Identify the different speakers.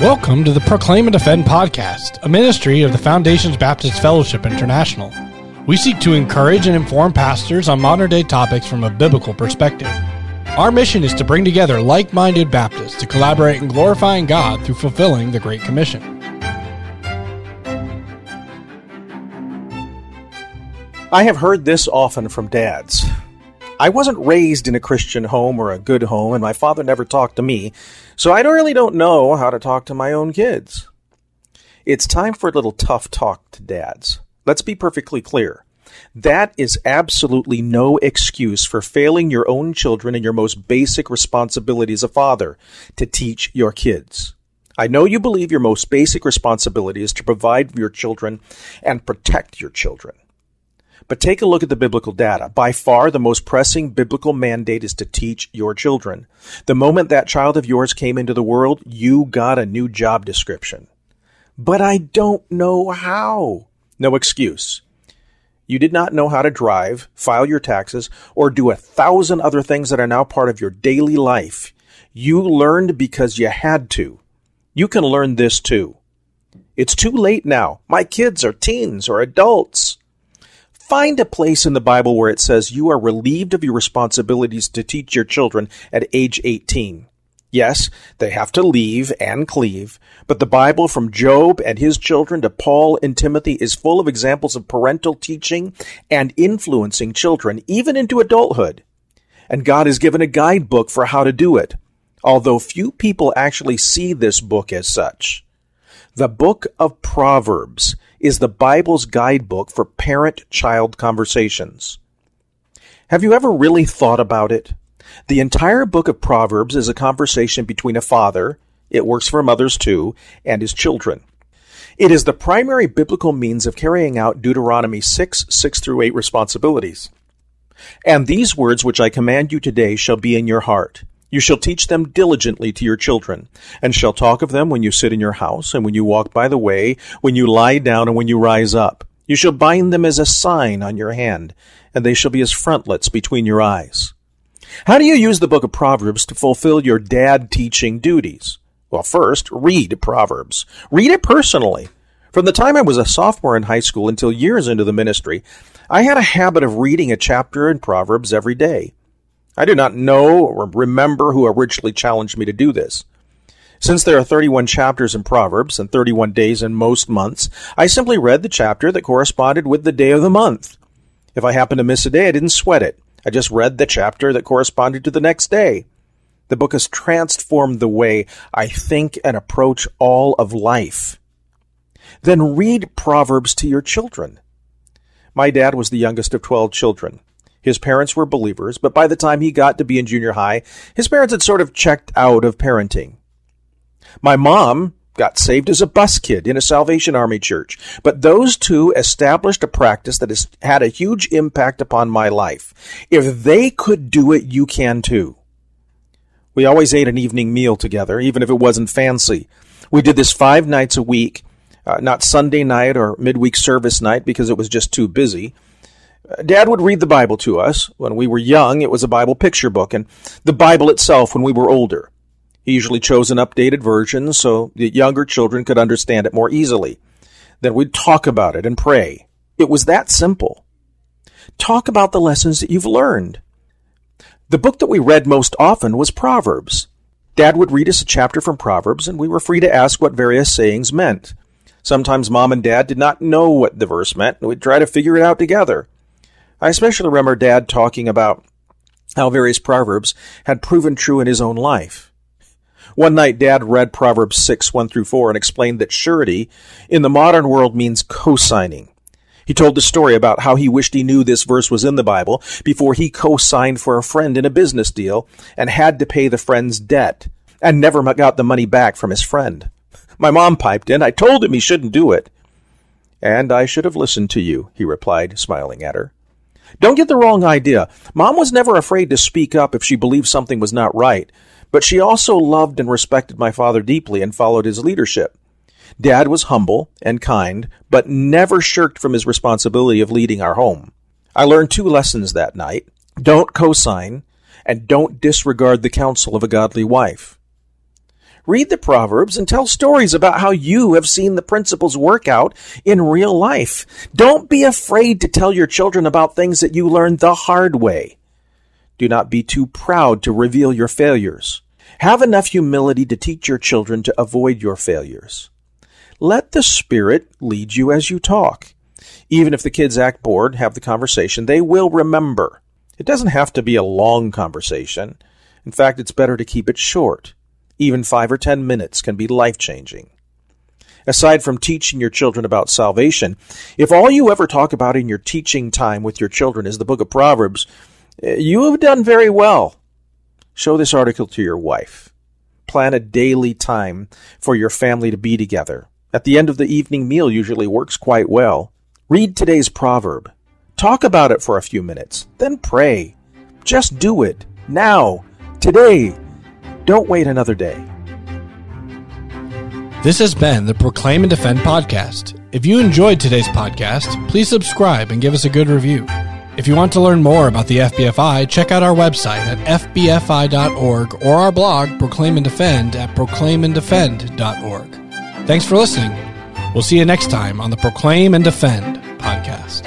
Speaker 1: Welcome to the Proclaim and Defend podcast, a ministry of the Foundations Baptist Fellowship International. We seek to encourage and inform pastors on modern day topics from a biblical perspective. Our mission is to bring together like minded Baptists to collaborate in glorifying God through fulfilling the Great Commission.
Speaker 2: I have heard this often from dads. I wasn't raised in a Christian home or a good home, and my father never talked to me, so I really don't know how to talk to my own kids. It's time for a little tough talk to dads. Let's be perfectly clear. That is absolutely no excuse for failing your own children in your most basic responsibility as a father to teach your kids. I know you believe your most basic responsibility is to provide for your children and protect your children. But take a look at the biblical data. By far, the most pressing biblical mandate is to teach your children. The moment that child of yours came into the world, you got a new job description. But I don't know how. No excuse. You did not know how to drive, file your taxes, or do a thousand other things that are now part of your daily life. You learned because you had to. You can learn this too. It's too late now. My kids are teens or adults. Find a place in the Bible where it says you are relieved of your responsibilities to teach your children at age 18. Yes, they have to leave and cleave, but the Bible from Job and his children to Paul and Timothy is full of examples of parental teaching and influencing children, even into adulthood. And God has given a guidebook for how to do it, although few people actually see this book as such. The book of Proverbs is the Bible's guidebook for parent child conversations. Have you ever really thought about it? The entire book of Proverbs is a conversation between a father, it works for mothers too, and his children. It is the primary biblical means of carrying out Deuteronomy 6, 6 through 8 responsibilities. And these words which I command you today shall be in your heart. You shall teach them diligently to your children, and shall talk of them when you sit in your house, and when you walk by the way, when you lie down, and when you rise up. You shall bind them as a sign on your hand, and they shall be as frontlets between your eyes. How do you use the book of Proverbs to fulfill your dad teaching duties? Well, first, read Proverbs. Read it personally. From the time I was a sophomore in high school until years into the ministry, I had a habit of reading a chapter in Proverbs every day. I do not know or remember who originally challenged me to do this. Since there are 31 chapters in Proverbs and 31 days in most months, I simply read the chapter that corresponded with the day of the month. If I happened to miss a day, I didn't sweat it. I just read the chapter that corresponded to the next day. The book has transformed the way I think and approach all of life. Then read Proverbs to your children. My dad was the youngest of 12 children. His parents were believers, but by the time he got to be in junior high, his parents had sort of checked out of parenting. My mom got saved as a bus kid in a Salvation Army church, but those two established a practice that has had a huge impact upon my life. If they could do it, you can too. We always ate an evening meal together, even if it wasn't fancy. We did this five nights a week, uh, not Sunday night or midweek service night because it was just too busy. Dad would read the Bible to us. When we were young, it was a Bible picture book, and the Bible itself when we were older. He usually chose an updated version so that younger children could understand it more easily. Then we'd talk about it and pray. It was that simple. Talk about the lessons that you've learned. The book that we read most often was Proverbs. Dad would read us a chapter from Proverbs, and we were free to ask what various sayings meant. Sometimes mom and dad did not know what the verse meant, and we'd try to figure it out together. I especially remember Dad talking about how various proverbs had proven true in his own life. One night, Dad read Proverbs 6, 1 through 4, and explained that surety in the modern world means co-signing. He told the story about how he wished he knew this verse was in the Bible before he co-signed for a friend in a business deal and had to pay the friend's debt and never got the money back from his friend. My mom piped in. I told him he shouldn't do it. And I should have listened to you, he replied, smiling at her. Don't get the wrong idea. Mom was never afraid to speak up if she believed something was not right, but she also loved and respected my father deeply and followed his leadership. Dad was humble and kind, but never shirked from his responsibility of leading our home. I learned two lessons that night. Don't cosign, and don't disregard the counsel of a godly wife. Read the Proverbs and tell stories about how you have seen the principles work out in real life. Don't be afraid to tell your children about things that you learned the hard way. Do not be too proud to reveal your failures. Have enough humility to teach your children to avoid your failures. Let the Spirit lead you as you talk. Even if the kids act bored, have the conversation, they will remember. It doesn't have to be a long conversation. In fact, it's better to keep it short. Even five or ten minutes can be life changing. Aside from teaching your children about salvation, if all you ever talk about in your teaching time with your children is the book of Proverbs, eh, you have done very well. Show this article to your wife. Plan a daily time for your family to be together. At the end of the evening meal usually works quite well. Read today's proverb. Talk about it for a few minutes, then pray. Just do it. Now. Today. Don't wait another day.
Speaker 1: This has been the Proclaim and Defend podcast. If you enjoyed today's podcast, please subscribe and give us a good review. If you want to learn more about the FBFI, check out our website at fbfi.org or our blog, Proclaim and Defend, at proclaimanddefend.org. Thanks for listening. We'll see you next time on the Proclaim and Defend podcast.